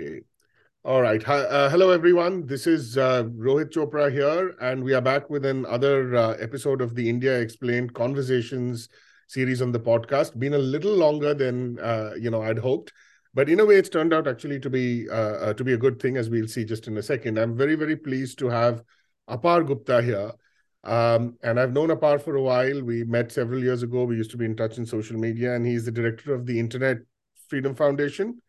Okay. All right. Hi, uh, hello, everyone. This is uh, Rohit Chopra here, and we are back with another uh, episode of the India Explained Conversations series on the podcast. Been a little longer than uh, you know I'd hoped, but in a way, it's turned out actually to be uh, uh, to be a good thing, as we'll see just in a second. I'm very very pleased to have Apar Gupta here. Um, and I've known Apar for a while. We met several years ago. We used to be in touch in social media, and he's the director of the Internet Freedom Foundation.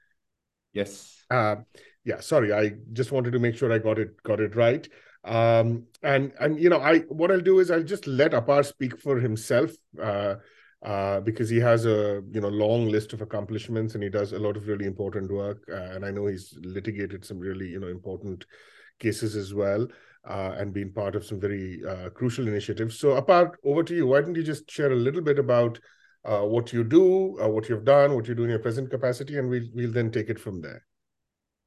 Yes. Uh, yeah, sorry, I just wanted to make sure I got it got it right. Um, and and you know, I what I'll do is I'll just let Apar speak for himself. Uh, uh, because he has a you know long list of accomplishments and he does a lot of really important work uh, and I know he's litigated some really you know important cases as well uh, and been part of some very uh, crucial initiatives. So Apar over to you. Why don't you just share a little bit about uh, what you do, uh, what you've done, what you do in your present capacity, and we'll we'll then take it from there.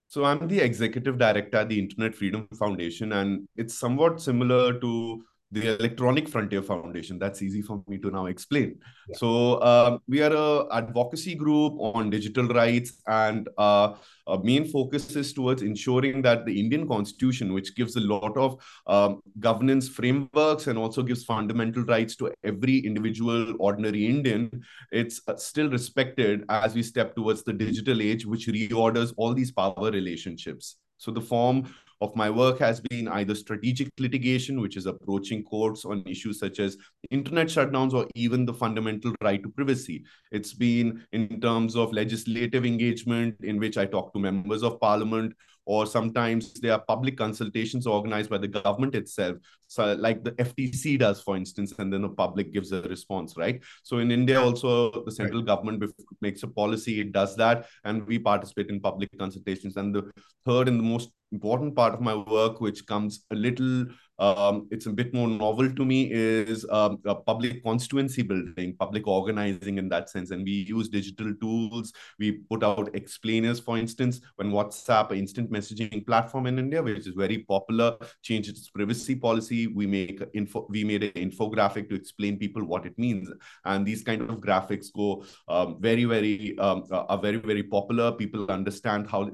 So I'm the executive director at the Internet Freedom Foundation, and it's somewhat similar to the Electronic Frontier Foundation. That's easy for me to now explain. Yeah. So um, we are a advocacy group on digital rights, and uh, our main focus is towards ensuring that the Indian Constitution, which gives a lot of um, governance frameworks and also gives fundamental rights to every individual ordinary Indian, it's uh, still respected as we step towards the digital age, which reorders all these power relationships. So the form of my work has been either strategic litigation, which is approaching courts on issues such as internet shutdowns or even the fundamental right to privacy. It's been in terms of legislative engagement, in which I talk to members of parliament or sometimes there are public consultations organized by the government itself so like the ftc does for instance and then the public gives a response right so in india also the central right. government makes a policy it does that and we participate in public consultations and the third and the most important part of my work which comes a little um, it's a bit more novel to me is um, public constituency building, public organizing in that sense. And we use digital tools. We put out explainers, for instance, when WhatsApp, an instant messaging platform in India, which is very popular, changed its privacy policy. We make info, we made an infographic to explain people what it means. And these kind of graphics go um, very, very um, are very, very popular. People understand how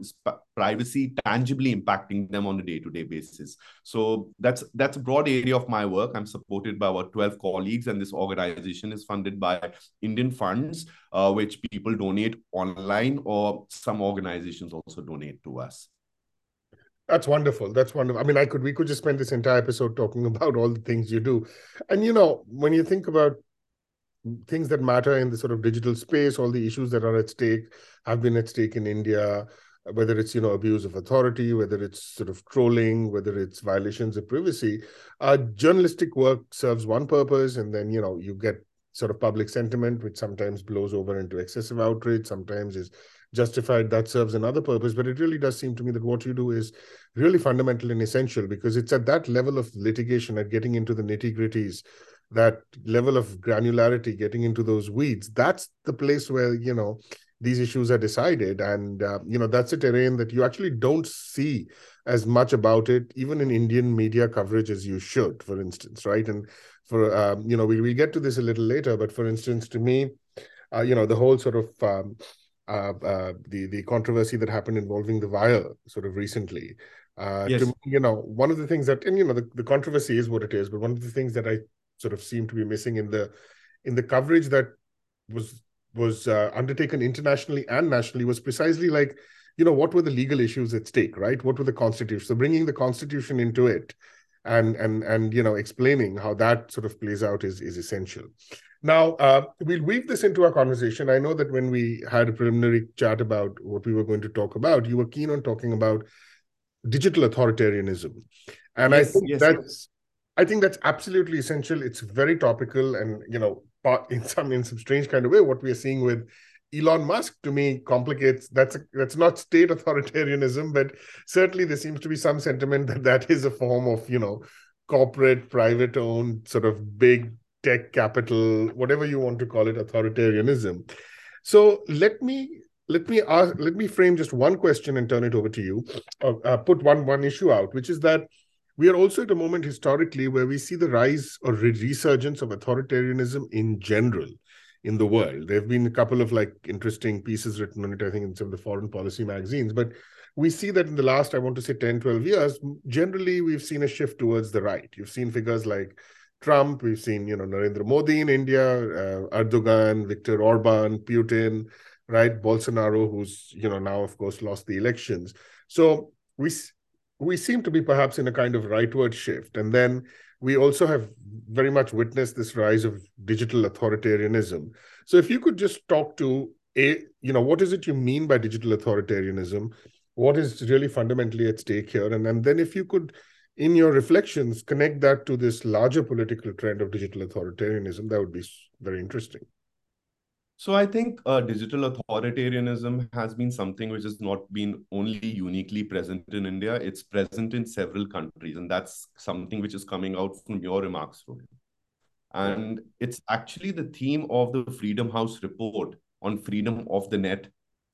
privacy tangibly impacting them on a day-to-day basis. So that's that's a broad area of my work. I'm supported by about 12 colleagues, and this organization is funded by Indian funds, uh, which people donate online, or some organizations also donate to us. That's wonderful. That's wonderful. I mean, I could we could just spend this entire episode talking about all the things you do. And you know, when you think about things that matter in the sort of digital space, all the issues that are at stake have been at stake in India, whether it's you know abuse of authority whether it's sort of trolling whether it's violations of privacy uh, journalistic work serves one purpose and then you know you get sort of public sentiment which sometimes blows over into excessive outrage sometimes is justified that serves another purpose. But it really does seem to me that what you do is really fundamental and essential because it's at that level of litigation at getting into the nitty gritties that level of granularity getting into those weeds that's the place where you know these issues are decided and uh, you know that's a terrain that you actually don't see as much about it even in indian media coverage as you should for instance right and for um, you know we, we get to this a little later but for instance to me uh, you know the whole sort of um, uh, uh the the controversy that happened involving the wire sort of recently uh, yes. to you know one of the things that and you know the, the controversy is what it is but one of the things that i sort of seem to be missing in the in the coverage that was was uh, undertaken internationally and nationally was precisely like you know what were the legal issues at stake right? What were the constitution so bringing the constitution into it and and and you know explaining how that sort of plays out is is essential. Now uh, we'll weave this into our conversation. I know that when we had a preliminary chat about what we were going to talk about you were keen on talking about digital authoritarianism. And yes, i think yes, that's yes. i think that's absolutely essential. It's very topical and you know but in some in some strange kind of way, what we are seeing with Elon Musk to me complicates that's a, that's not state authoritarianism, but certainly there seems to be some sentiment that that is a form of you know corporate, private owned sort of big tech capital, whatever you want to call it, authoritarianism. So let me let me ask let me frame just one question and turn it over to you. Uh, uh, put one one issue out, which is that we are also at a moment historically where we see the rise or resurgence of authoritarianism in general in the world. There have been a couple of like interesting pieces written on it, I think, in some of the foreign policy magazines. But we see that in the last, I want to say 10, 12 years, generally we've seen a shift towards the right. You've seen figures like Trump, we've seen, you know, Narendra Modi in India, uh, Erdogan, Viktor Orban, Putin, right? Bolsonaro, who's, you know, now, of course, lost the elections. So we we seem to be perhaps in a kind of rightward shift. And then we also have very much witnessed this rise of digital authoritarianism. So if you could just talk to a, you know, what is it you mean by digital authoritarianism? What is really fundamentally at stake here? And, and then if you could, in your reflections, connect that to this larger political trend of digital authoritarianism, that would be very interesting. So I think uh, digital authoritarianism has been something which has not been only uniquely present in India. It's present in several countries, and that's something which is coming out from your remarks, Rohit. And it's actually the theme of the Freedom House report on freedom of the net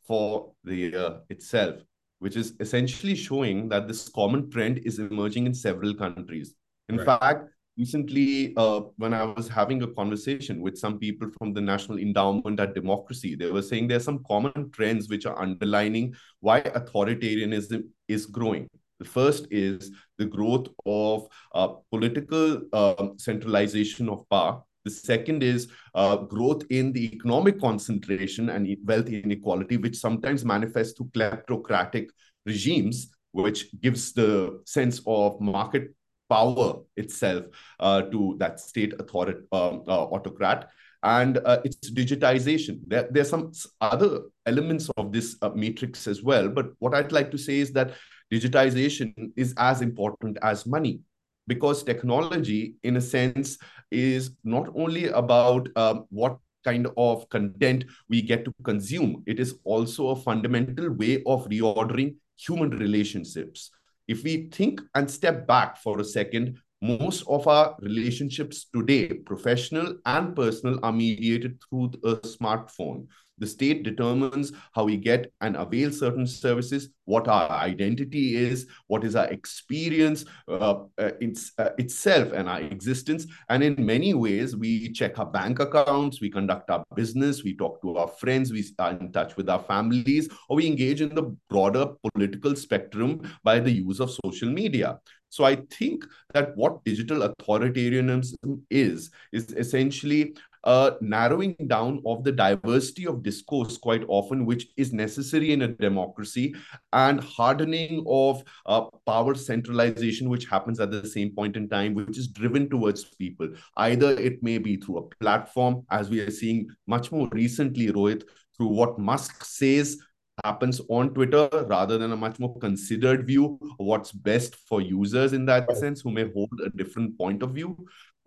for the year itself, which is essentially showing that this common trend is emerging in several countries. In right. fact, recently uh, when i was having a conversation with some people from the national endowment at democracy they were saying there's some common trends which are underlining why authoritarianism is growing. The first is the growth of uh, political uh, centralization of power. The second is uh, growth in the economic concentration and wealth inequality, which sometimes manifests through kleptocratic regimes, which gives the sense of market power itself uh, to that state authority, um, uh, autocrat. And uh, it's digitization. There, there's some other elements of this uh, matrix as well. But what I'd like to say is that digitization is as important as money because technology, in a sense, is not only about um, what kind of content we get to consume, it is also a fundamental way of reordering human relationships if we think and step back for a second, most of our relationships today, professional and personal, are mediated through a smartphone. The state determines how we get and avail certain services, what our identity is, what is our experience uh, uh, it's, uh, itself and our existence. And in many ways, we check our bank accounts, we conduct our business, we talk to our friends, we are in touch with our families, or we engage in the broader political spectrum by the use of social media. So I think that what digital authoritarianism is, is essentially uh, narrowing down of the diversity of discourse quite often, which is necessary in a democracy, and hardening of uh, power centralization, which happens at the same point in time, which is driven towards people. Either it may be through a platform, as we are seeing much more recently, Rohit, through what Musk says happens on Twitter rather than a much more considered view of what's best for users in that sense who may hold a different point of view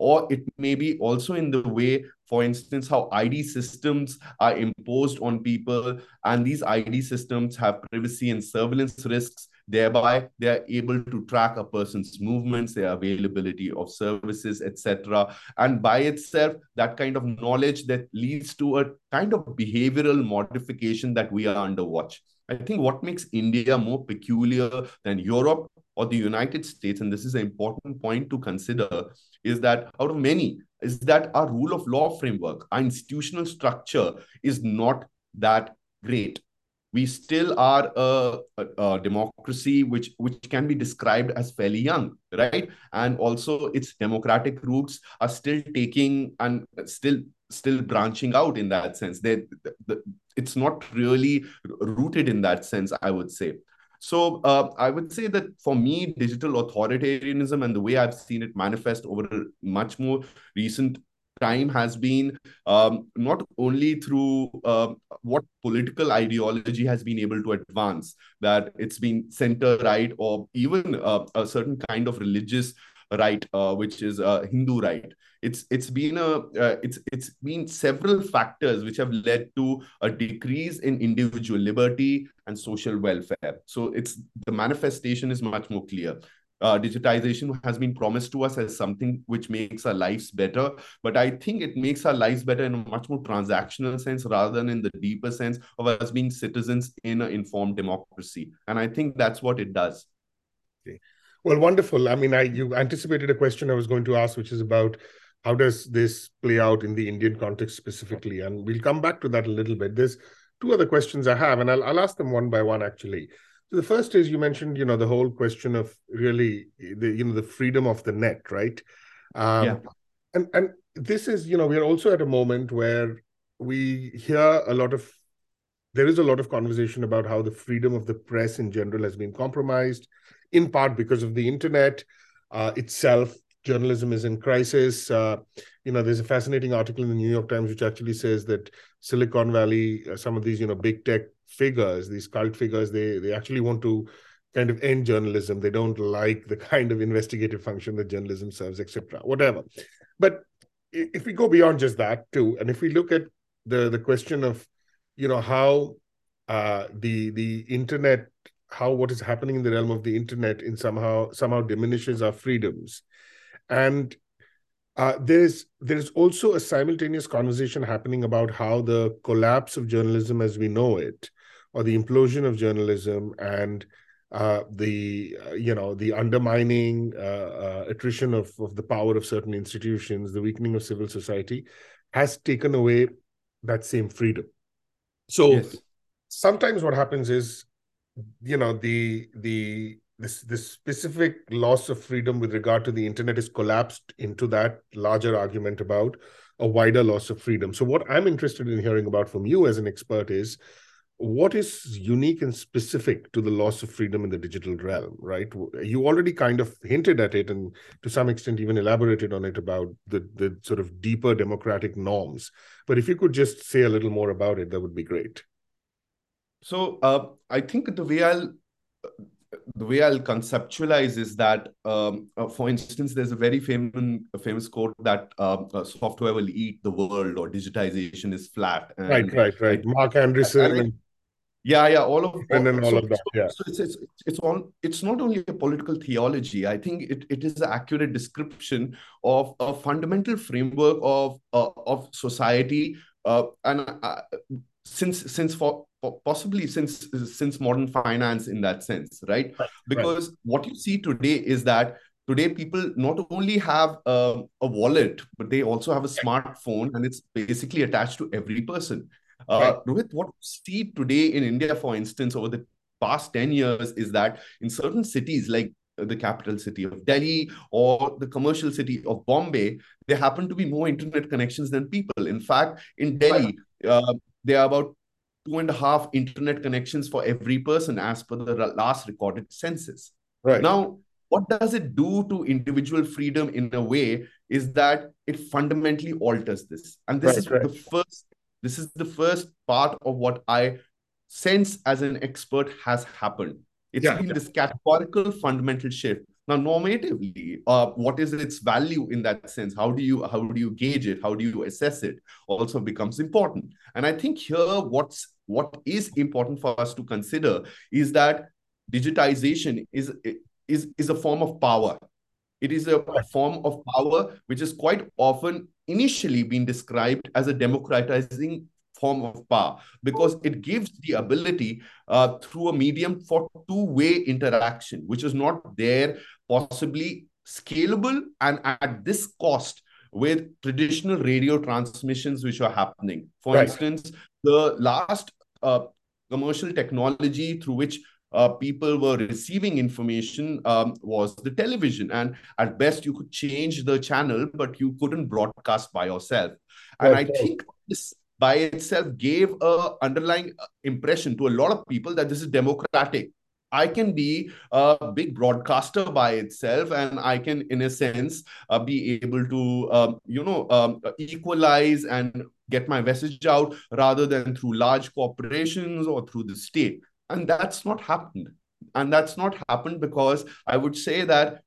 or it may be also in the way for instance how id systems are imposed on people and these id systems have privacy and surveillance risks. Thereby they are able to track a person's movements their availability of services etc and by itself that kind of knowledge that leads to a kind of behavioral modification that we are under watch. I think what makes India more peculiar than Europe or the United States, and this is an important point to consider, is that out of many, is that our rule of law framework, our institutional structure is not that great. We still are a, a, a democracy which which can be described as fairly young, right? And also its democratic roots are still taking and still still branching out in that sense. They, the, it's not really rooted in that sense, I would say. So uh, I would say that for me, digital authoritarianism and the way I've seen it manifest over a much more recent time has been um, not only through uh, what political ideology has been able to advance, that it's been center right or even uh, a certain kind of religious right, uh, which is a Hindu right. It's it's been a uh, it's it's been several factors which have led to a decrease in individual liberty and social welfare. So it's the manifestation is much more clear. Uh, digitization has been promised to us as something which makes our lives better, but I think it makes our lives better in a much more transactional sense rather than in the deeper sense of us being citizens in an informed democracy. And I think that's what it does. Okay. Well, wonderful. I mean, I you anticipated a question I was going to ask, which is about how does this play out in the Indian context specifically? And we'll come back to that a little bit. There's two other questions I have, and I'll, I'll ask them one by one actually. So the first is you mentioned, you know, the whole question of really the you know the freedom of the net, right? Um, yeah. And and this is, you know, we are also at a moment where we hear a lot of there is a lot of conversation about how the freedom of the press in general has been compromised, in part because of the internet uh, itself. Journalism is in crisis. Uh, you know, there's a fascinating article in the New York Times which actually says that Silicon Valley, uh, some of these, you know, big tech figures, these cult figures, they they actually want to kind of end journalism. They don't like the kind of investigative function that journalism serves, etc. Whatever. But if we go beyond just that too, and if we look at the the question of you know how uh, the the internet how what is happening in the realm of the internet in somehow somehow diminishes our freedoms and uh, there's there's also a simultaneous conversation happening about how the collapse of journalism as we know it or the implosion of journalism and uh, the uh, you know the undermining uh, uh, attrition of, of the power of certain institutions the weakening of civil society has taken away that same freedom so yes. sometimes what happens is you know the the this this specific loss of freedom with regard to the internet is collapsed into that larger argument about a wider loss of freedom. So what i'm interested in hearing about from you as an expert is what is unique and specific to the loss of freedom in the digital realm right? You already kind of hinted at it and to some extent even elaborated on it about the the sort of deeper democratic norms. But if you could just say a little more about it that would be great. So uh, i think the way i'll the way I'll conceptualize is that, um, uh, for instance, there's a very famous famous quote that uh, uh, software will eat the world or digitization is flat. And right, right, right. Marc Andreessen. And, yeah, yeah, all of and then all so, of that. Yeah. So it's, it's it's on. It's not only a political theology. I think it, it is an accurate description of a fundamental framework of uh, of society. Uh, and uh, since since for possibly since since modern finance in that sense, right? right because right. what you see today is that today people not only have a wallet but they also have a smartphone and it's basically attached to every person uh, Rohit, what we see today in India, for instance, over the past 10 years is that in certain cities like the capital city of Delhi or the commercial city of Bombay, there happen to be more internet connections than people. In fact, in Delhi, uh, there are about two and a half internet connections for every person as per the last recorded census. Right. Now, what does it do to individual freedom in a way is that it fundamentally alters this. And this right, is right. the first this is the first part of what I sense as an expert has happened. It's yeah, been yeah. this categorical fundamental shift. Now, normatively, uh, what is its value in that sense? How do you how do you gauge it? How do you assess it? Also becomes important. And I think here, what's what is important for us to consider is that digitization is is is a form of power. It is a form of power which is quite often initially been described as a democratizing form of power because it gives the ability uh, through a medium for two-way interaction, which is not there, possibly scalable and at this cost with traditional radio transmissions which are happening. For right. instance, the last uh, commercial technology through which uh, people were receiving information um, was the television. And at best, you could change the channel, but you couldn't broadcast by yourself. And I think this by itself gave a underlying uh, impression to a lot of people that this is democratic. I can be a big broadcaster by itself, and I can, in a sense, uh, be able to, um, you know, um, equalize and get my message out rather than through large corporations or through the state. And that's not happened. And that's not happened because I would say that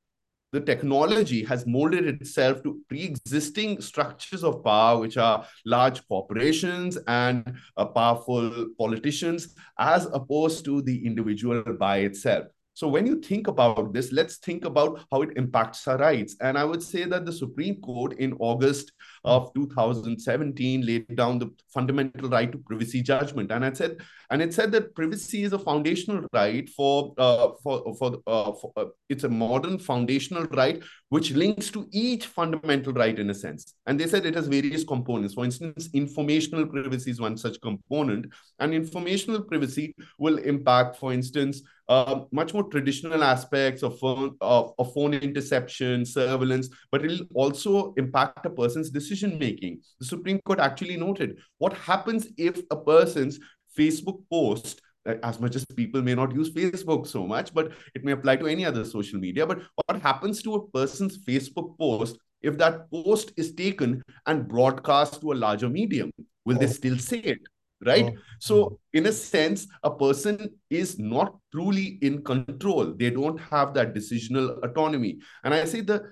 the technology has molded itself to pre-existing structures of power, which are large corporations and uh, powerful politicians, as opposed to the individual by itself. So when you think about this, let's think about how it impacts our rights. And I would say that the Supreme Court in August of 2017 laid down the fundamental right to privacy judgment, and it said, and it said that privacy is a foundational right for uh, for for, uh, for uh, it's a modern foundational right which links to each fundamental right in a sense. And they said it has various components. For instance, informational privacy is one such component, and informational privacy will impact, for instance, uh, much more traditional aspects of phone, of, of phone interception, surveillance, but it'll also impact a person's decision making. The Supreme Court actually noted what happens if a person's Facebook post uh, as much as people may not use Facebook so much, but it may apply to any other social media. But what happens to a person's Facebook post if that post is taken and broadcast to a larger medium? Will oh. they still say it? Right. Oh. So, in a sense, a person is not truly in control. They don't have that decisional autonomy. And I say the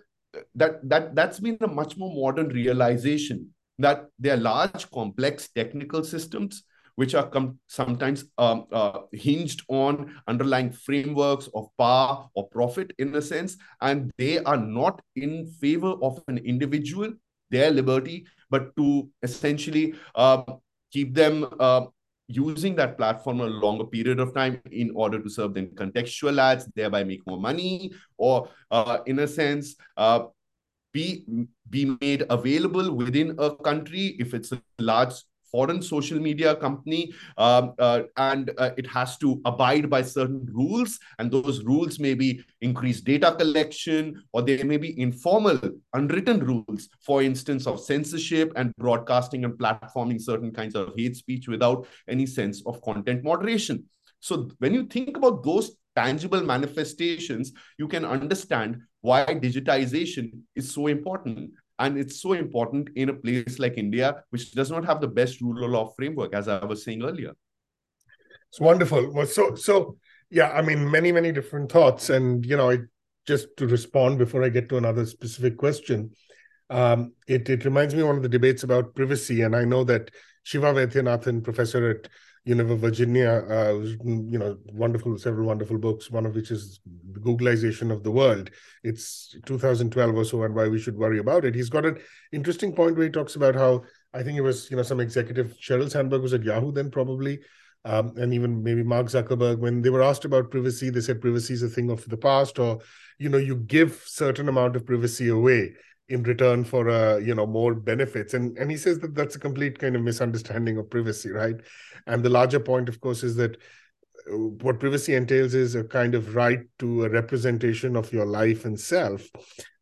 that that that's been a much more modern realization that they're large, complex technical systems which are sometimes um, uh, hinged on underlying frameworks of power or profit in a sense, and they are not in favor of an individual, their liberty, but to essentially uh, keep them uh, using that platform a longer period of time in order to serve them contextual ads, thereby make more money, or uh, in a sense, uh, be be made available within a country if it's a large foreign social media company um, uh, and uh, it has to abide by certain rules and those rules may be increased data collection or there may be informal unwritten rules. For instance of censorship and broadcasting and platforming certain kinds of hate speech without any sense of content moderation. So when you think about those tangible manifestations you can understand why digitization is so important and it's so important in a place like India, which does not have the best rule of law framework, as I was saying earlier. It's wonderful. Well, so so yeah, I mean, many many different thoughts, and you know, it, just to respond before I get to another specific question, um, it it reminds me of one of the debates about privacy, and I know that Siva Vaidhyanathan, professor at University of Virginia, uh, you know, wonderful, several wonderful books, one of which is The Googlization of the World. It's 2012 or so, and why we should worry about it. He's got an interesting point where he talks about how I think it was, you know, some executive, Sheryl Sandberg was at Yahoo then probably, um, and even maybe Mark Zuckerberg, when they were asked about privacy, they said privacy is a thing of the past, or, you know, you give certain amount of privacy away in return for uh, you know more benefits. And and he says that that's a complete kind of misunderstanding of privacy right? And the larger point of course is that uh, what privacy entails is a kind of right to a representation of your life and self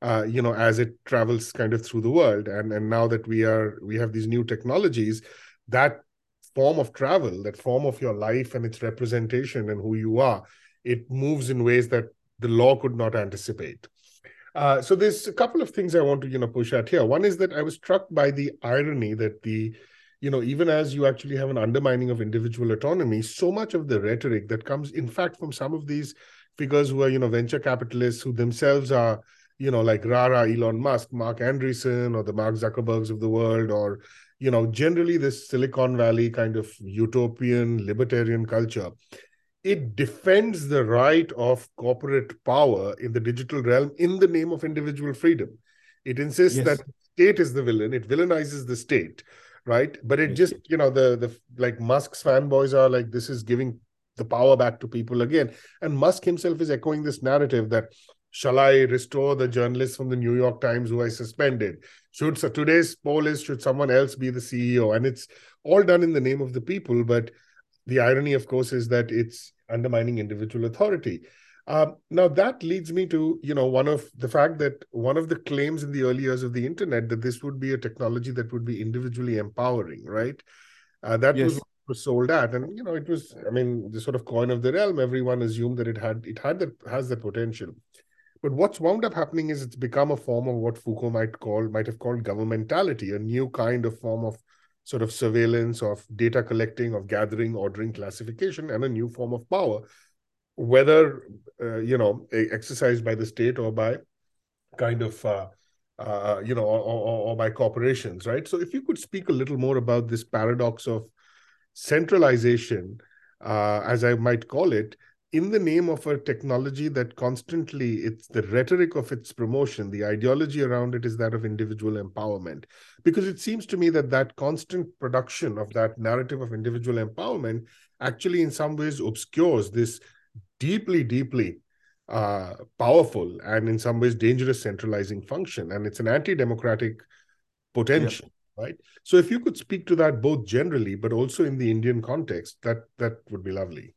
uh, you know as it travels kind of through the world. And and now that we are we have these new technologies that form of travel that form of your life and its representation and who you are it moves in ways that the law could not anticipate uh, so there's a couple of things I want to you know push at here. One is that I was struck by the irony that the you know even as you actually have an undermining of individual autonomy, so much of the rhetoric that comes in fact from some of these figures who are you know venture capitalists who themselves are you know like Rara, Elon Musk, Marc Andreessen, or the Mark Zuckerbergs of the world, or you know generally this Silicon Valley kind of utopian libertarian culture it defends the right of corporate power in the digital realm in the name of individual freedom. It insists yes. that state is the villain. It villainizes the state, right? But it just, you know, the the like Musk's fanboys are like, this is giving the power back to people again. And Musk himself is echoing this narrative that shall I restore the journalists from the New York Times who I suspended? Should so today's poll is should someone else be the CEO? And it's all done in the name of the people, but the irony, of course, is that it's undermining individual authority. Um, now that leads me to you know one of the fact that one of the claims in the early years of the internet that this would be a technology that would be individually empowering, right? Uh, that yes. was was sold at, and you know it was. I mean, the sort of coin of the realm. Everyone assumed that it had it had that has that potential. But what's wound up happening is it's become a form of what Foucault might call might have called governmentality, a new kind of form of sort of surveillance of data collecting of gathering ordering classification and a new form of power whether uh, you know exercised by the state or by kind of uh, uh, you know or, or, or, by corporations right? So if you could speak a little more about this paradox of centralization uh, as i might call it in the name of a technology that constantly it's the rhetoric of its promotion the ideology around it is that of individual empowerment. Because it seems to me that that constant production of that narrative of individual empowerment actually in some ways obscures this deeply deeply uh, powerful and in some ways dangerous centralizing function. And it's an anti-democratic potential yeah. right? So if you could speak to that both generally but also in the indian context that that would be lovely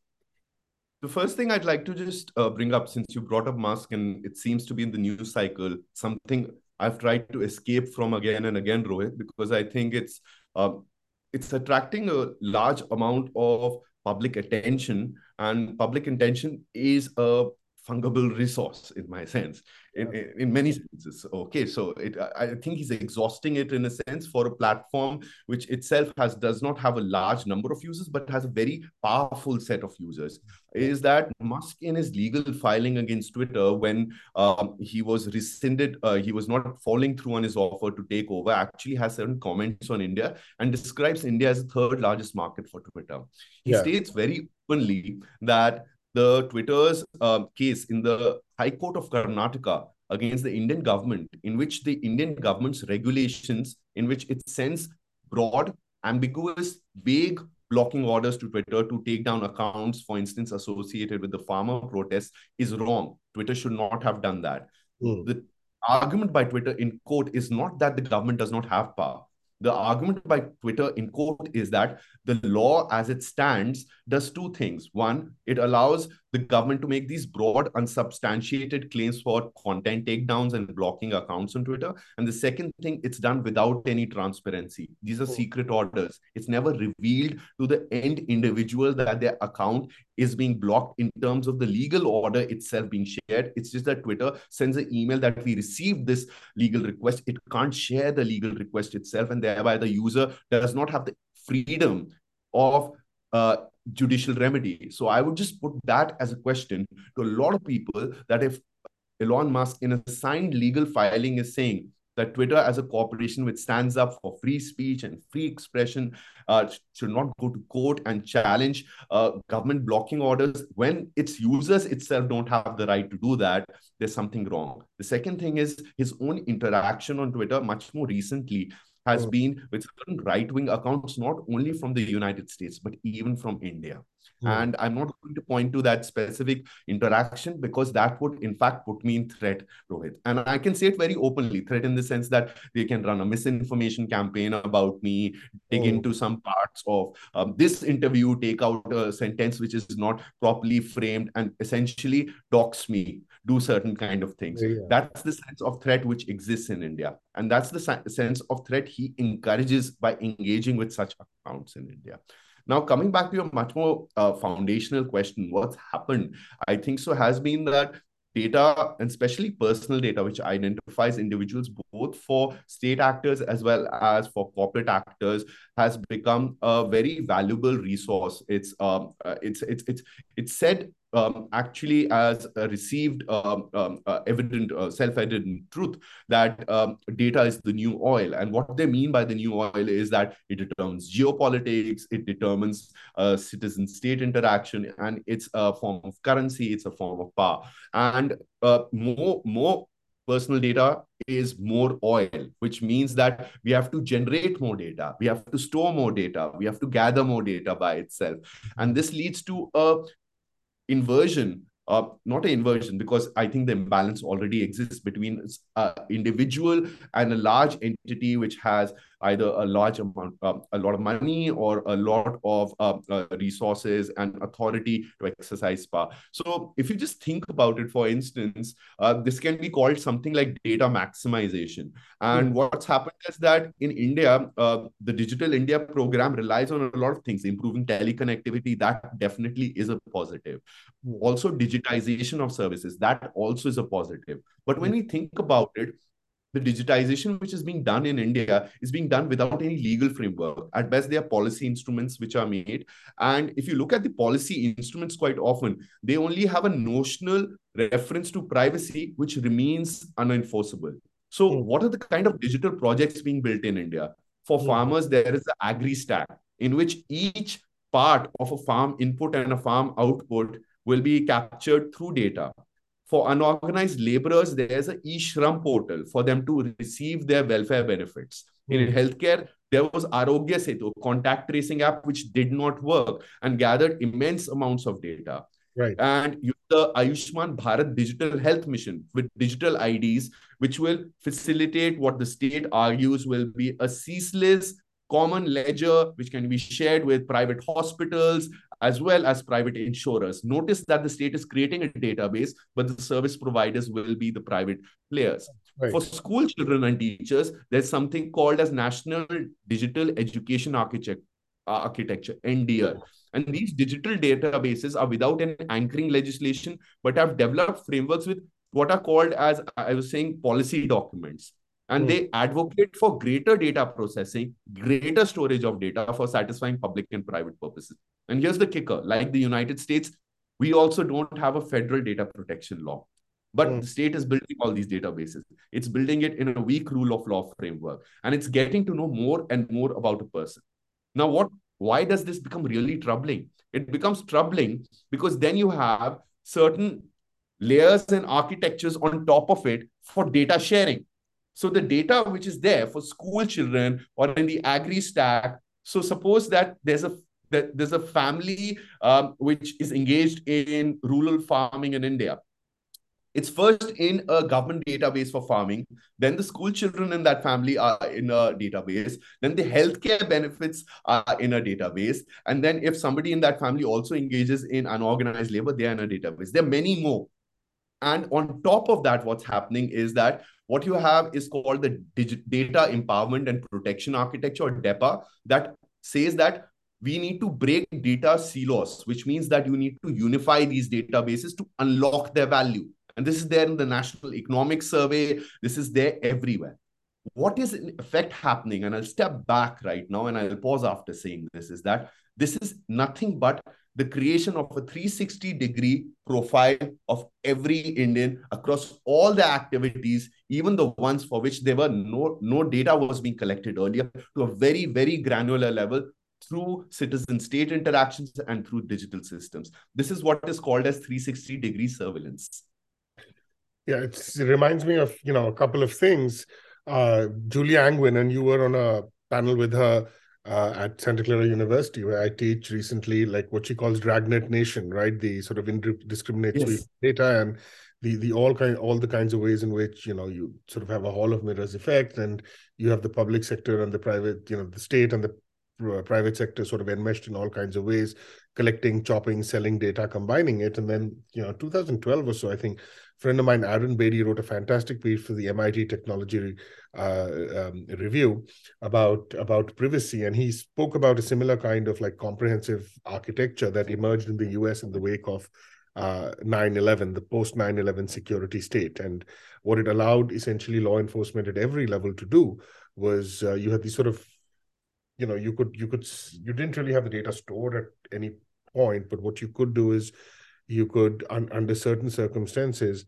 the first thing I'd like to just uh, bring up, since you brought up Musk, and it seems to be in the news cycle, something I've tried to escape from again and again, Rohit, because I think it's uh, it's attracting a large amount of public attention, and public attention is a fungible resource in my sense in, in, many senses. Okay so it i think he's exhausting it in a sense for a platform which itself has does not have a large number of users but has a very powerful set of users. Is that musk in his legal filing against twitter when um, he was rescinded uh, he was not following through on his offer to take over actually has certain comments on india and describes india as the third largest market for twitter. He yeah. states very openly that the Twitter's uh, case in the High Court of Karnataka against the Indian government, in which the Indian government's regulations, in which it sends broad, ambiguous, vague blocking orders to Twitter to take down accounts, for instance, associated with the farmer protests, is wrong. Twitter should not have done that. Mm. The argument by Twitter in court is not that the government does not have power the argument by Twitter in court is that the law as it stands does two things. One, it allows the government to make these broad, unsubstantiated claims for content takedowns and blocking accounts on Twitter. And the second thing, it's done without any transparency. These are secret orders. It's never revealed to the end individual that their account is being blocked in terms of the legal order itself being shared. It's just that Twitter sends an email that we received this legal request. It can't share the legal request itself, and thereby the user does not have the freedom of uh, judicial remedy. So I would just put that as a question to a lot of people that if Elon Musk in a signed legal filing is saying that Twitter as a corporation which stands up for free speech and free expression uh, should not go to court and challenge uh, government blocking orders when its users itself don't have the right to do that there's something wrong the second thing is his own interaction on twitter much more recently has oh. been with certain right-wing accounts, not only from the United States, but even from India. Mm. And I'm not going to point to that specific interaction because that would, in fact, put me in threat, Rohit. And I can say it very openly threat in the sense that they can run a misinformation campaign about me, dig oh. into some parts of um, this interview, take out a sentence which is not properly framed, and essentially dox me, do certain kind of things. Yeah. That's the sense of threat which exists in India. And that's the sense of threat he encourages by engaging with such accounts in India. Now, coming back to your much more uh, foundational question, what's happened? I think so has been that data and especially personal data which identifies individuals both for state actors as well as for corporate actors has become a very valuable resource it's um, uh, it's it's it's it's said um, actually as received um, um, uh, evident, uh, self-evident truth that um, data is the new oil. And what they mean by the new oil is that it determines geopolitics, it determines uh, citizen-state interaction, and it's a form of currency, it's a form of power. And uh, more, more personal data is more oil, which means that we have to generate more data, we have to store more data, we have to gather more data by itself. And this leads to a inversion uh, not an inversion because I think the imbalance already exists between uh, individual and a large entity which has either a large amount, uh, a lot of money or a lot of uh, uh, resources and authority to exercise power. So if you just think about it, for instance, uh, this can be called something like data maximization. And mm-hmm. what's happened is that in India, the Digital India program relies on a lot of things, improving teleconnectivity. That definitely is a positive. Also, digitization of services. That also is a positive. But when mm-hmm. we think about it, the digitization which is being done in India is being done without any legal framework. At best, they are policy instruments which are made. And if you look at the policy instruments quite often, they only have a notional reference to privacy, which remains unenforceable. So, mm. what are the kind of digital projects being built in India? For mm. farmers, there is the agri stack in which each part of a farm input and a farm output will be captured through data. For unorganized laborers, there's an e-Shram portal for them to receive their welfare benefits. In hmm. healthcare, there was Aarogya Setu, contact tracing app, which did not work and gathered immense amounts of data. Right. And the Ayushman Bharat Digital Health Mission with digital IDs, which will facilitate what the state argues will be a ceaseless common ledger which can be shared with private hospitals as well as private insurers. Notice that the state is creating a database, but the service providers will be the private players. Right. For school children and teachers, there's something called as National Digital Education uh, Architecture, architecture NDEAR. And these digital databases are without an anchoring legislation, but have developed frameworks with what are called as, I was saying, policy documents and mm. they advocate for greater data processing, greater storage of data for satisfying public and private purposes. And here's the kicker like the United States, we also don't have a federal data protection law. But mm. the state is building all these databases. It's building it in a weak rule of law framework. And it's getting to know more and more about a person. Now, what why does this become really troubling? It becomes troubling because then you have certain layers and architectures on top of it for data sharing so the data which is there for school children or in the agri stack. So suppose that there's a that there's a family um, which is engaged in rural farming in India. It's first in a government database for farming. Then the school children in that family are in a database. Then the healthcare benefits are in a database. And then if somebody in that family also engages in unorganized labor, they are in a database. There are many more. And on top of that, what's happening is that what you have is called the Data Empowerment and Protection Architecture, or DEPA, that says that we need to break data silos, which means that you need to unify these databases to unlock their value. And this is there in the National Economic Survey. This is there everywhere. What is in effect happening? And I'll step back right now and I'll pause after saying this is that this is nothing but the creation of a 360 degree profile of every Indian across all the activities, even the ones for which there were no, no data was being collected earlier, to a very, very granular level through citizen state interactions and through digital systems. This is what is called as 360 degree surveillance. Yeah, it reminds me of, you know, a couple of things. Uh, Julia Angwin, and you were on a panel with her uh, at Santa Clara University, where I teach recently, like what she calls Dragnet Nation, right? The sort of indiscriminate yes. data and the the all kind all the kinds of ways in which you know you sort of have a hall of mirrors effect, and you have the public sector and the private, you know, the state and the private sector sort of enmeshed in all kinds of ways, collecting, chopping, selling data, combining it, and then you know, 2012 or so, I think friend of mine, Aaron Beatty, wrote a fantastic piece for the MIT Technology uh, um, Review about about privacy, and he spoke about a similar kind of like comprehensive architecture that emerged in the U.S. in the wake of uh, 9-11 the post 9-11 security state and what it allowed essentially law enforcement at every level to do was uh, you had these sort of you know you could you could you didn't really have the data stored at any point but what you could do is you could, un, under certain circumstances,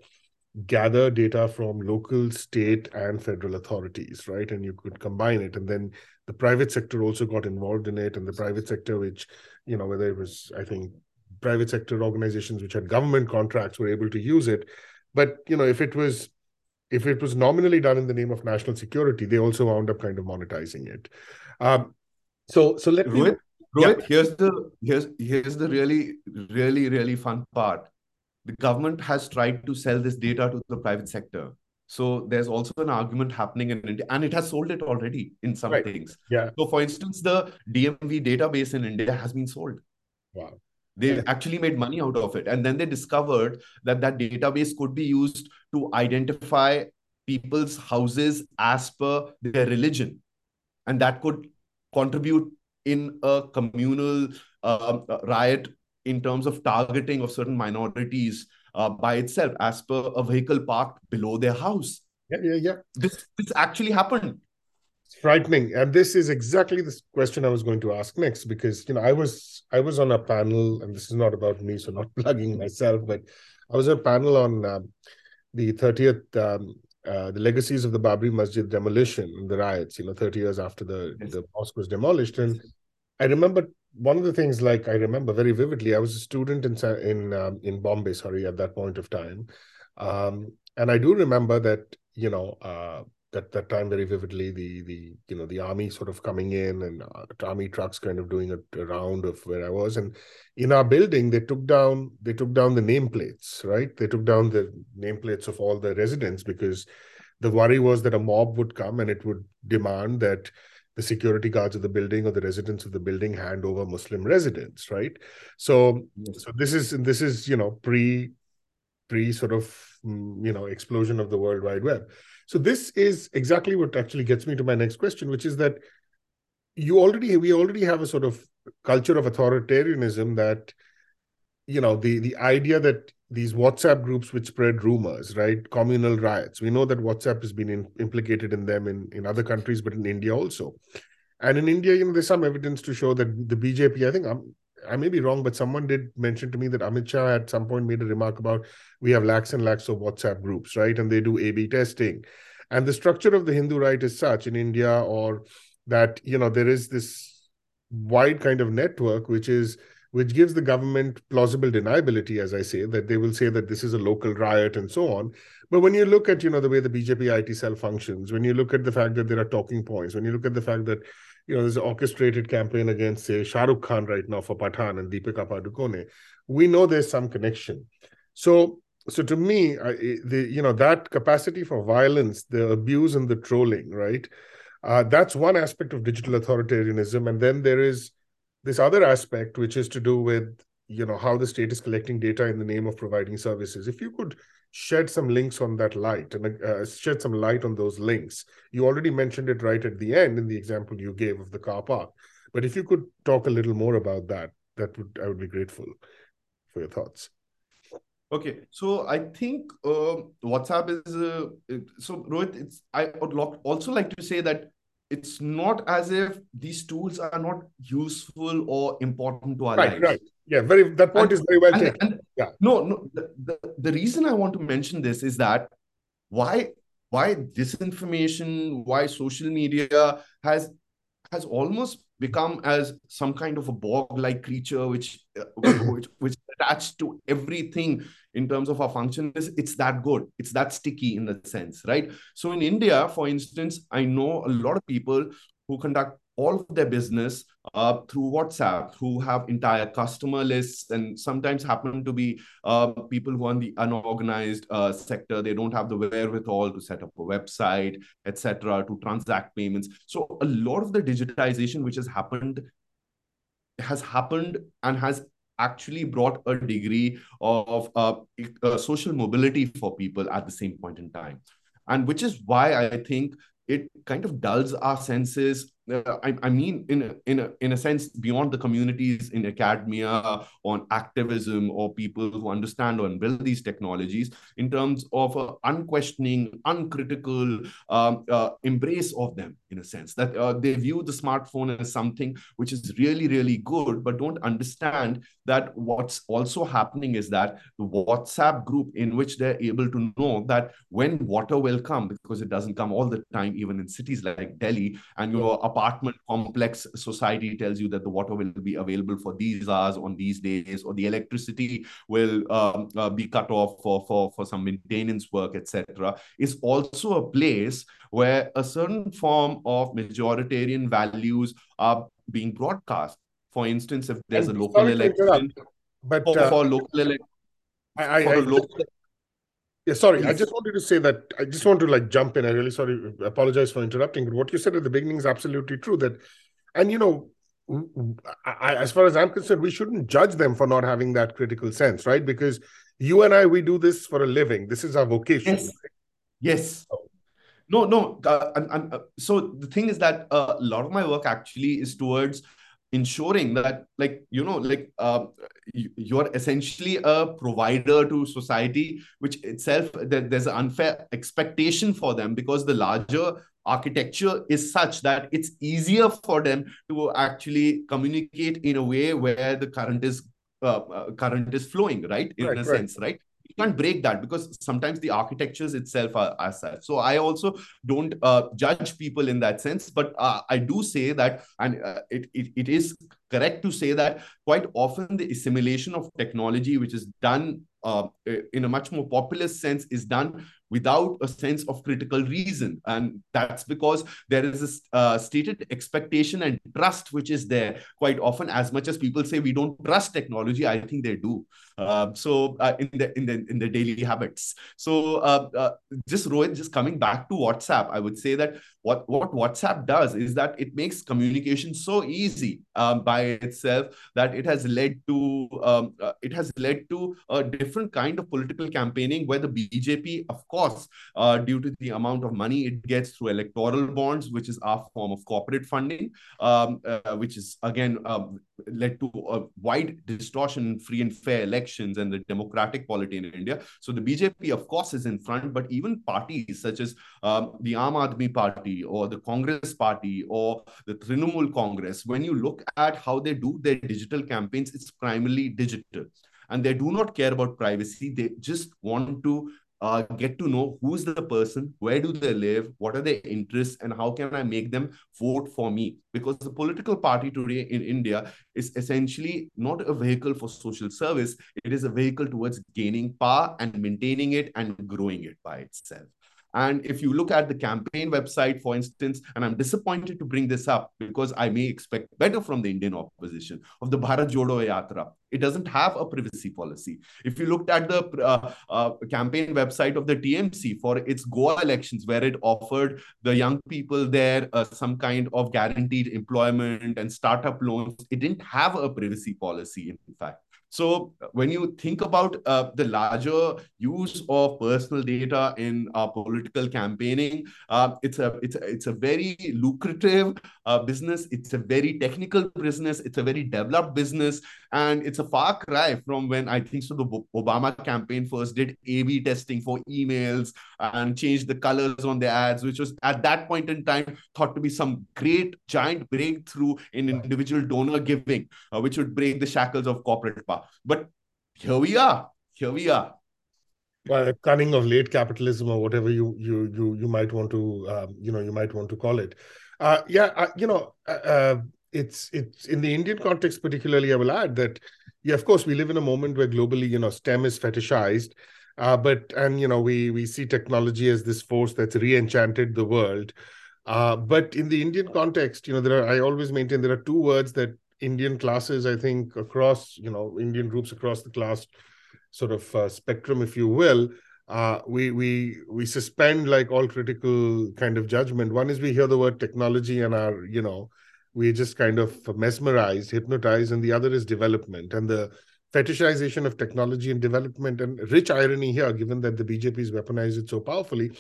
gather data from local, state, and federal authorities, right? And you could combine it. And then the private sector also got involved in it. And the private sector, which, you know, whether it was, I think, private sector organizations which had government contracts were able to use it. But, you know, if it was if it was nominally done in the name of national security, they also wound up kind of monetizing it. Um, so, so let me. Rohit, yeah. here's the here's here's the really really really fun part. The government has tried to sell this data to the private sector. So there's also an argument happening in India, and it has sold it already in some right. things. Yeah. So, for instance, the DMV database in India has been sold. Wow. They yeah. actually made money out of it, and then they discovered that that database could be used to identify people's houses as per their religion, and that could contribute in a communal uh, riot in terms of targeting of certain minorities uh, by itself as per a vehicle parked below their house. Yeah, yeah, yeah. This this actually happened. It's frightening, and this is exactly the question I was going to ask next because you know I was I was on a panel, and this is not about me, so not plugging myself, but I was on a panel on um, the thirtieth um, uh, the legacies of the Babri Masjid demolition and the riots, you know, 30 years after the, yes. the mosque was demolished. And I remember one of the things like I remember very vividly, I was a student in in um, in Bombay, sorry, at that point of time, um, and I do remember that you know uh, that that time very vividly. The the you know the army sort of coming in and uh, army trucks kind of doing a, a, round of where I was, and in our building they took down they took down the nameplates, right? They took down the nameplates of all the residents because the worry was that a mob would come and it would demand that the security guards of the building or the residents of the building hand over Muslim residents, right? So, yes. so this is this is you know pre pre sort of mm, you know explosion of the World Wide Web. So this is exactly what actually gets me to my next question, which is that you already we already have a sort of culture of authoritarianism that you know the the idea that these WhatsApp groups which spread rumors, right? Communal riots. We know that WhatsApp has been in, implicated in them in, in other countries, but in India also. And in India, you know, there's some evidence to show that the BJP, I think I'm, I may be wrong, but someone did mention to me that Amit Shah at some point made a remark about we have lakhs and lakhs of WhatsApp groups, right? And they do A B testing. And the structure of the Hindu right is such in India, or that, you know, there is this wide kind of network which is which gives the government plausible deniability, as I say, that they will say that this is a local riot and so on. But when you look at, you know, the way the BJP IT cell functions, when you look at the fact that there are talking points, when you look at the fact that, you know, there's an orchestrated campaign against, say, Shah Rukh Khan right now for Pathaan and Deepika Padukone, we know there's some connection. So, so to me, I, the you know that capacity for violence, the abuse and the trolling, right? Uh, that's one aspect of digital authoritarianism, and then there is this other aspect, which is to do with you know how the state is collecting data in the name of providing services. If you could shed some links on that light and uh, shed some light on those links. You already mentioned it right at the end in the example you gave of the car park, but if you could talk a little more about that, that would I would be grateful for your thoughts. Okay, so I think uh, WhatsApp is uh, so Rohit. It's I would also like to say that it's not as if these tools are not useful or important to our right, lives. Right. Yeah, very that point and, is very well and, taken. And, yeah. No, no. The, the, the reason I want to mention this is that why why disinformation, why social media has has almost become as some kind of a bog like creature which uh, which which attached to everything in terms of our function is it's that good. It's that sticky in the sense right? So in india for instance i know a lot of people who conduct all of their business uh, through WhatsApp, who have entire customer lists, and sometimes happen to be uh, people who are in the unorganized uh, sector. They don't have the wherewithal to set up a website, etc., to transact payments. So a lot of the digitization which has happened has happened and has actually brought a degree of uh, uh, social mobility for people at the same point in time and which is why i think it kind of dulls our senses uh, I, I, mean, in a, in a in a sense, beyond the communities in academia on activism or people who understand and build these technologies, in terms of uh, unquestioning, uncritical um, uh, embrace of them, in a sense. That uh, they view the smartphone as something which is really really good, but don't understand that what's also happening is that the WhatsApp group in which they're able to know that when water will come because it doesn't come all the time, even in cities like Delhi, and your apartment complex society tells you that the water will be available for these hours on these days, or the electricity will um, uh, be cut off for, for, for some maintenance work, etc., is also a place where a certain form of majoritarian values are being broadcast. For instance, if there's and a local election, but uh, for local election, I, I, I, local, yeah, sorry. I just wanted to say that I just want to like jump in. I really sorry, apologize for interrupting, but what you said at the beginning is absolutely true. That, and you know, I, as far as I'm concerned, we shouldn't judge them for not having that critical sense, right? Because you and I, we do this for a living. This is our vocation. Yes. Right? Yes. No, no. Uh, and, and, uh, so the thing is that uh, a lot of my work actually is towards ensuring that like you know like uh, you're essentially a provider to society which itself that there's an unfair expectation for them because the larger architecture is such that it's easier for them to actually communicate in a way where the current is uh, uh, current is flowing right in right, a right. sense right can't break that because sometimes the architectures itself are as such. So I also don't uh, judge people in that sense, but uh, I do say that, and uh, it, it it is correct to say that quite often the assimilation of technology, which is done uh, in a much more populist sense, is done without a sense of critical reason. And that's because there is a uh, stated expectation and trust which is there quite often. As much as people say we don't trust technology, I think they do. Uh, so uh, in the in the in the daily habits. So uh, uh, just Rohit, just coming back to WhatsApp, I would say that what what WhatsApp does is that it makes communication so easy um, by itself that it has led to um, uh, it has led to a different kind of political campaigning where the BJP, of course uh, due to the amount of money it gets through electoral bonds, which is our form of corporate funding, um, uh, which is again um, led to a wide distortion in free and fair elections and the democratic polity in India. So the BJP, of course, is in front, but even parties such as um, the Aam Aadmi Party or the Congress Party or the Trinamool Congress, when you look at how they do their digital campaigns, it's primarily digital and they do not care about privacy. They just want to uh, get to know who's the person, where do they live, what are their interests, and how can I make them vote for me? Because the political party today in India is essentially not a vehicle for social service, it is a vehicle towards gaining power and maintaining it and growing it by itself. And if you look at the campaign website, for instance, and I'm disappointed to bring this up because I may expect better from the Indian opposition of the Bharat Jodo Yatra. It doesn't have a privacy policy. If you looked at the uh, uh, campaign website of the TMC for its Goa elections, where it offered the young people there uh, some kind of guaranteed employment and startup loans, it didn't have a privacy policy, in fact. So when you think about uh, the larger use of personal data in uh, political campaigning, uh, it's a it's a, it's a very lucrative uh, business. It's a very technical business. It's a very developed business, and it's a far cry from when I think so the Obama campaign first did A/B testing for emails and changed the colors on the ads, which was at that point in time thought to be some great giant breakthrough in individual donor giving, uh, which would break the shackles of corporate power. But here we are. Here we are. Well, cunning of late capitalism or whatever you you you you might want to um, you know you might want to call it. Uh, yeah, uh, you know, uh, uh, it's it's in the Indian context particularly. I will add that yeah, of course, we live in a moment where globally, you know, STEM is fetishized. Uh, but and you know we we see technology as this force that's re-enchanted the world uh, but in the indian context you know there are i always maintain there are two words that Indian classes, I think, across, you know, Indian groups across the class sort of uh, spectrum, if you will, uh, we we we suspend like all critical kind of judgment. One is we hear the word technology and are, you know, we just kind of mesmerized, hypnotized, and the other is development and the fetishization of technology and development. And rich irony here, given that the BJP has weaponized it so powerfully,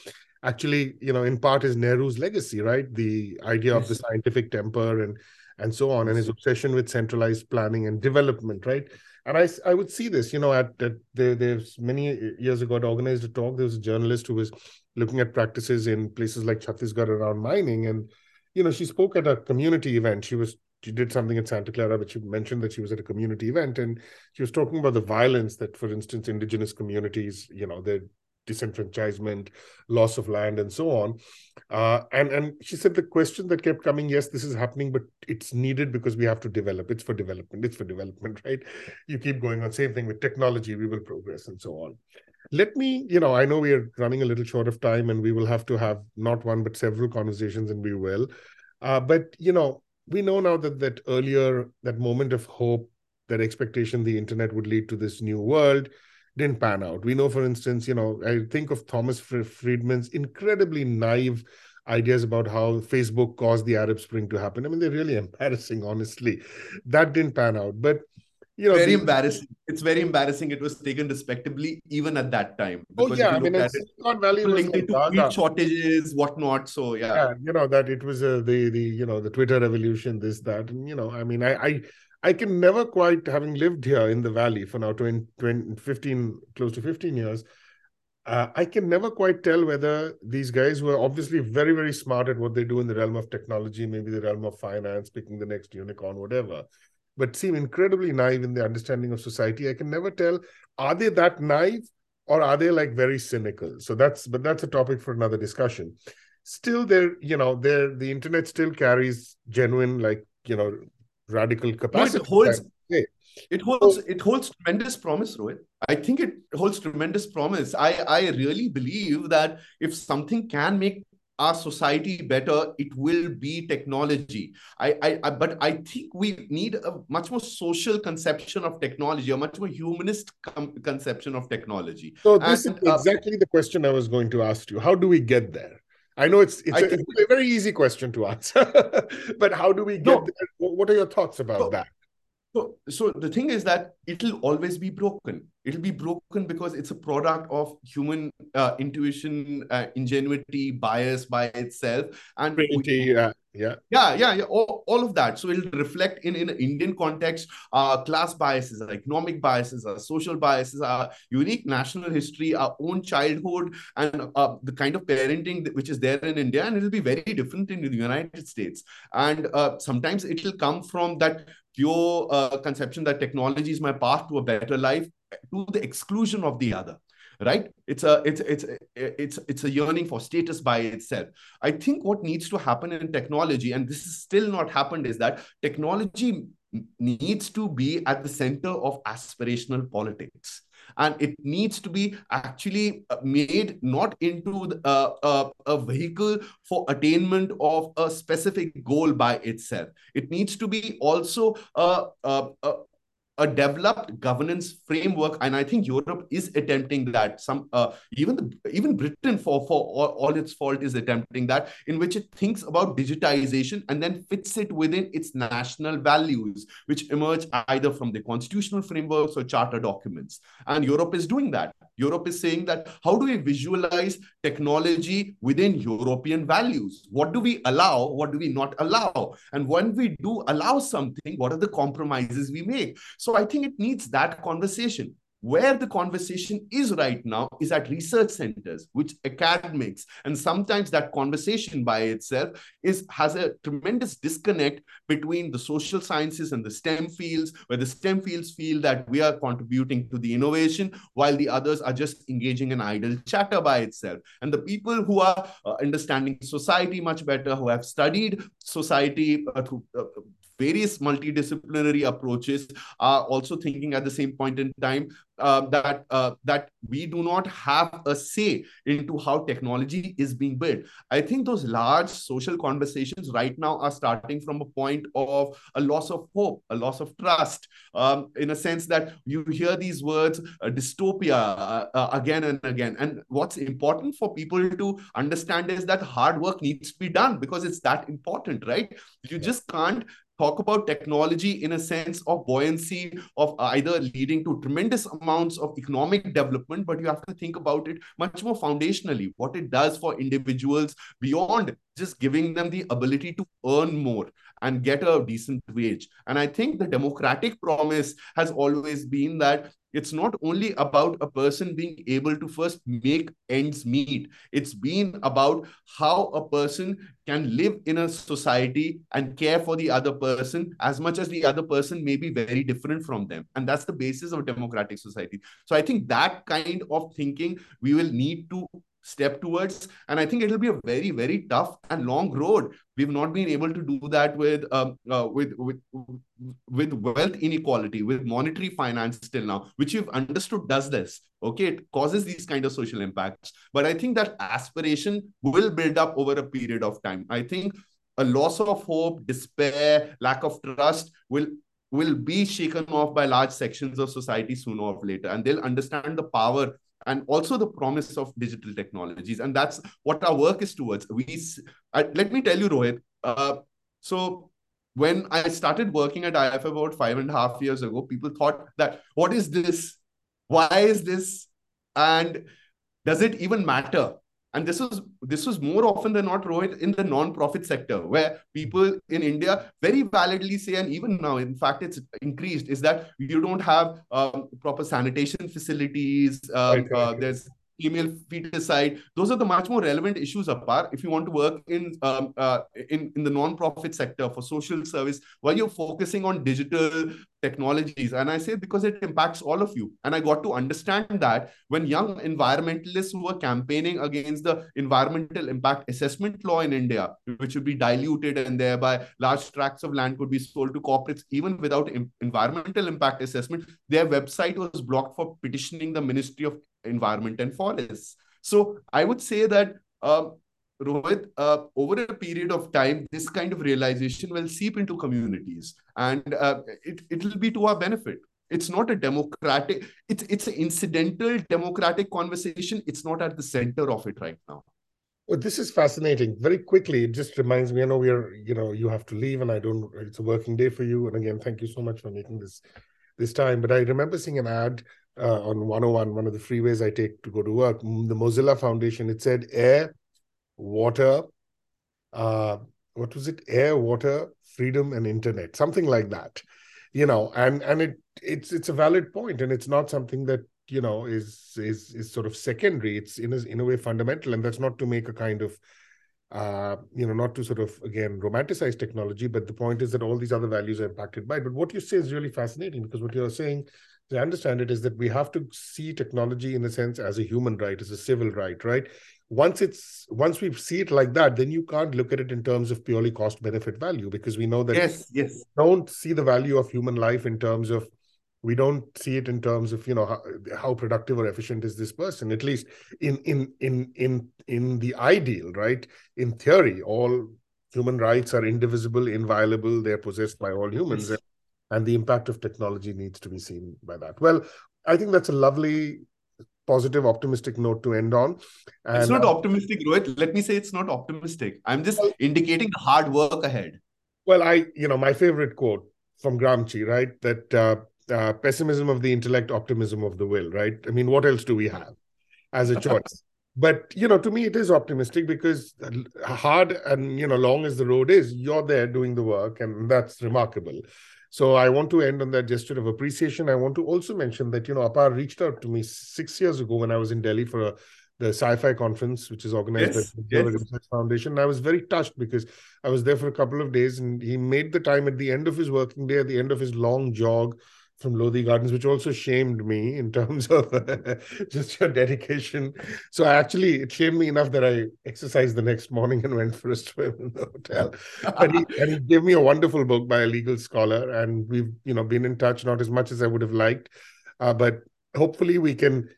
actually, you know, in part is Nehru's legacy, right? The idea yes. of the scientific temper and and so on, and his obsession with centralized planning and development, right? And I, I would see this, you know, at, at there, there's many years ago, I organized a talk. There was a journalist who was looking at practices in places like Chhattisgarh around mining, and you know, she spoke at a community event. She was she did something in Santa Clara, but she mentioned that she was at a community event, and she was talking about the violence that, for instance, indigenous communities, you know, they're disenfranchisement, loss of land, and so on. Uh, and and she said the question that kept coming, yes, this is happening, but it's needed because we have to develop. It's for development. It's for development, right? You keep going on. Same thing with technology. We will progress and so on. Let me, you know, I know we are running a little short of time, and we will have to have not one but several conversations, and we will. Uh, but you know, we know now that that earlier that moment of hope, that expectation, the internet would lead to this new world didn't pan out. We know, for instance, you know, I think of Thomas Friedman's incredibly naive ideas about how Facebook caused the Arab Spring to happen. I mean, they're really embarrassing, honestly. That didn't pan out. But you know, very the, embarrassing. It's very embarrassing. It was taken respectably even at that time. Oh yeah, I mean, it, Silicon Valley was linked like to shortages, whatnot. So yeah. yeah, you know that it was uh, the the you know the Twitter revolution, this that, and you know, I mean, I I I can never quite, having lived here in the valley for now 20, 20 15, close to 15 years, uh, I can never quite tell whether these guys were obviously very, very smart at what they do in the realm of technology, maybe the realm of finance, picking the next unicorn, whatever, but seem incredibly naive in the understanding of society. I can never tell, are they that naive or are they like very cynical? So that's but that's a topic for another discussion. Still there you know there the internet still carries genuine like you know radical capacity it holds. It holds so, it holds tremendous promise rohit. I think it holds tremendous promise. I i really believe that if something can make our society better it will be technology. I, I, I but i think we need a much more social conception of technology a much more humanist com- conception of technology. So this and, is uh, exactly uh, the question i was going to ask you. How do we get there I know it's it's, a, it's a, very easy question to answer, but how do we get no, there? What are your thoughts about so, that? So, so the thing is that it'll always be broken. It'll be broken because it's a product of human uh, intuition, uh, ingenuity, bias by itself, and we, yeah, yeah, yeah, yeah, yeah. All, all of that. So it'll reflect in in an Indian context, uh, class biases, our economic biases, our social biases, our unique national history, our own childhood, and uh, the kind of parenting which is there in India, and it'll be very different in the United States. And uh, sometimes it'll come from that pure uh, conception that technology is my path to a better life to the exclusion of the other right? It's a it's it's it's it's a yearning for status by itself. I think what needs to happen in technology and this is still not happened is that technology needs to be at the center of aspirational politics. And it needs to be actually uh, made not into uh, uh, a vehicle for attainment of a specific goal by itself. It needs to be also a, a, a a developed governance framework and i think europe is attempting that. Some uh, even the, even britain for for all, all, its fault is attempting that in which it thinks about digitization and then fits it within its national values which emerge either from the constitutional frameworks or charter documents. And europe is doing that Europe is saying that how do we visualize technology within European values? What do we allow? What do we not allow? And when we do allow something, what are the compromises we make? So I think it needs that conversation where the conversation is right now is at research centers which academics and sometimes that conversation by itself is has a tremendous disconnect between the social sciences and the stem fields where the stem fields feel that we are contributing to the innovation while the others are just engaging in idle chatter by itself. And the people who are uh, understanding society much better who have studied society uh, through, uh, various multidisciplinary approaches are also thinking at the same point in time uh, that uh, that we do not have a say into how technology is being built. I think those large social conversations right now are starting from a point of a loss of hope, a loss of trust, um, in a sense that you hear these words uh, dystopia uh, uh, again and again. And what's important for people to understand is that hard work needs to be done because it's that important, right? You just can't talk about technology in a sense of buoyancy of uh, either leading to tremendous amounts of economic development but you have to think about it much more foundationally what it does for individuals beyond just giving them the ability to earn more and get a decent wage. And i think the democratic promise has always been that it's not only about a person being able to first make ends meet. It's been about how a person can live in a society and care for the other person as much as the other person may be very different from them. And that's the basis of democratic society. So i think that kind of thinking we will need to step towards. And i think it'll be a very very tough and long road. We've not been able to do that with um, uh, with with with wealth inequality with monetary finance till now which you've understood does this. Okay it causes these kind of social impacts. But i think that aspiration will build up over a period of time. I think a loss of hope despair lack of trust will will be shaken off by large sections of society sooner or later. And they'll understand the power and also the promise of digital technologies. And that's what our work is towards. We uh, let me tell you, Rohit. Uh, so when I started working at IF about five and a half years ago, people thought that what is this? Why is this? And does it even matter? And this was this was more often than not Rohit in the non-profit sector where people in india very validly say and even now in fact it's increased is that you don't have um, proper sanitation facilities um, uh, there's female feticide. Those are the much more relevant issues apart. If you want to work in um, uh, in in the non-profit sector for social service, while you're focusing on digital technologies, and I say because it impacts all of you. And I got to understand that when young environmentalists were campaigning against the environmental impact assessment law in India, which would be diluted and thereby large tracts of land could be sold to corporates even without environmental impact assessment, their website was blocked for petitioning the Ministry of Environment and Forests. So I would say that uh, Rohit, uh, over a period of time, this kind of realization will seep into communities, and uh, it it will be to our benefit. It's not a democratic. It's it's an incidental democratic conversation. It's not at the center of it right now. Well, this is fascinating. Very quickly, it just reminds me. I know we are, you know, you have to leave, and I don't. It's a working day for you. And again, thank you so much for making this this time. But I remember seeing an ad uh, on 101, one of the freeways I take to go to work. The Mozilla Foundation. It said air, water, uh, what was it? Air, water, freedom, and internet, something like that. You know, and and it it's it's a valid point, and it's not something that you know is is is sort of secondary it's in a, in a way fundamental and that's not to make a kind of uh you know not to sort of again romanticize technology but the point is that all these other values are impacted by it but what you say is really fascinating because what you're saying as i understand it is that we have to see technology in a sense as a human right as a civil right right? Once it's once we see it like that then you can't look at it in terms of purely cost benefit value because we know that yes yes. don't see the value of human life in terms of we don't see it in terms of you know how, how, productive or efficient is this person at least in in in in in the ideal right? In theory all human rights are indivisible inviolable they're possessed by all humans. Yes. And the impact of technology needs to be seen by that well i think that's a lovely positive optimistic note to end on and, it's not optimistic Rohit. let me say it's not optimistic i'm just well, indicating the hard work ahead well i you know my favorite quote from gramsci right that uh, uh, pessimism of the intellect, optimism of the will, right? I mean, what else do we have as a choice? but you know, to me, it is optimistic because hard and you know, long as the road is, you're there doing the work, and that's remarkable. So I want to end on that gesture of appreciation. I want to also mention that you know, Apar reached out to me six years ago when I was in Delhi for a the CyFy conference, which is organized yes, by the yes. Research Foundation. And I was very touched because I was there for a couple of days, and he made the time at the end of his working day, at the end of his long jog, from Lodi Gardens, which also shamed me in terms of just your dedication. So I actually, it shamed me enough that I exercised the next morning and went for a swim in the hotel. and, he, and he gave me a wonderful book by a legal scholar, and we've you know been in touch, not as much as I would have liked, uh, but hopefully we can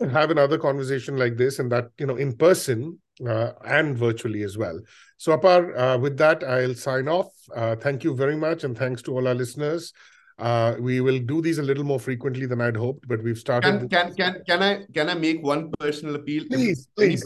have another conversation like this, and that you know in person uh, and virtually as well. So Apar, uh, with that, I'll sign off. Uh, thank you very much, and thanks to all our listeners. Uh, we will do these a little more frequently than I'd hoped, but we've started. Can can can, can I can I make one personal appeal? Please, please.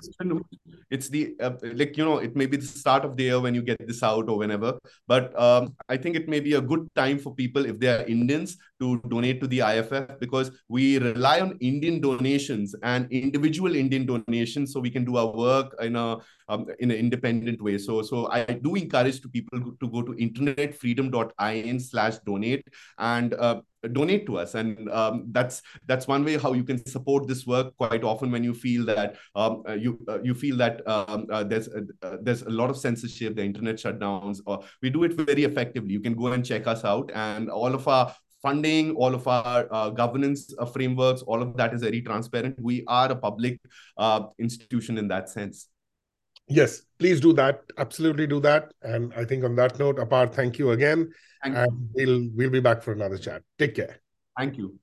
It's the uh, like you know it may be the start of the year when you get this out or whenever, but um, I think it may be a good time for people if they are Indians to donate to the IFF because we rely on Indian donations and individual Indian donations so we can do our work in a um, in an independent way. So so I do encourage to people to go to internetfreedom.in slash donate and uh, donate to us and um, that's that's one way how you can support this work quite often when you feel that um, uh, you uh, you feel that um, uh, there's a, uh, there's a lot of censorship the internet shutdowns or we do it very effectively you can go and check us out and all of our funding, all of our uh, governance uh, frameworks, all of that is very transparent. We are a public uh, institution in that sense. Yes, please do that. Absolutely do that. And I think on that note, Apar, thank you again. Thank and you. we'll we'll be back for another chat. Take care. Thank you.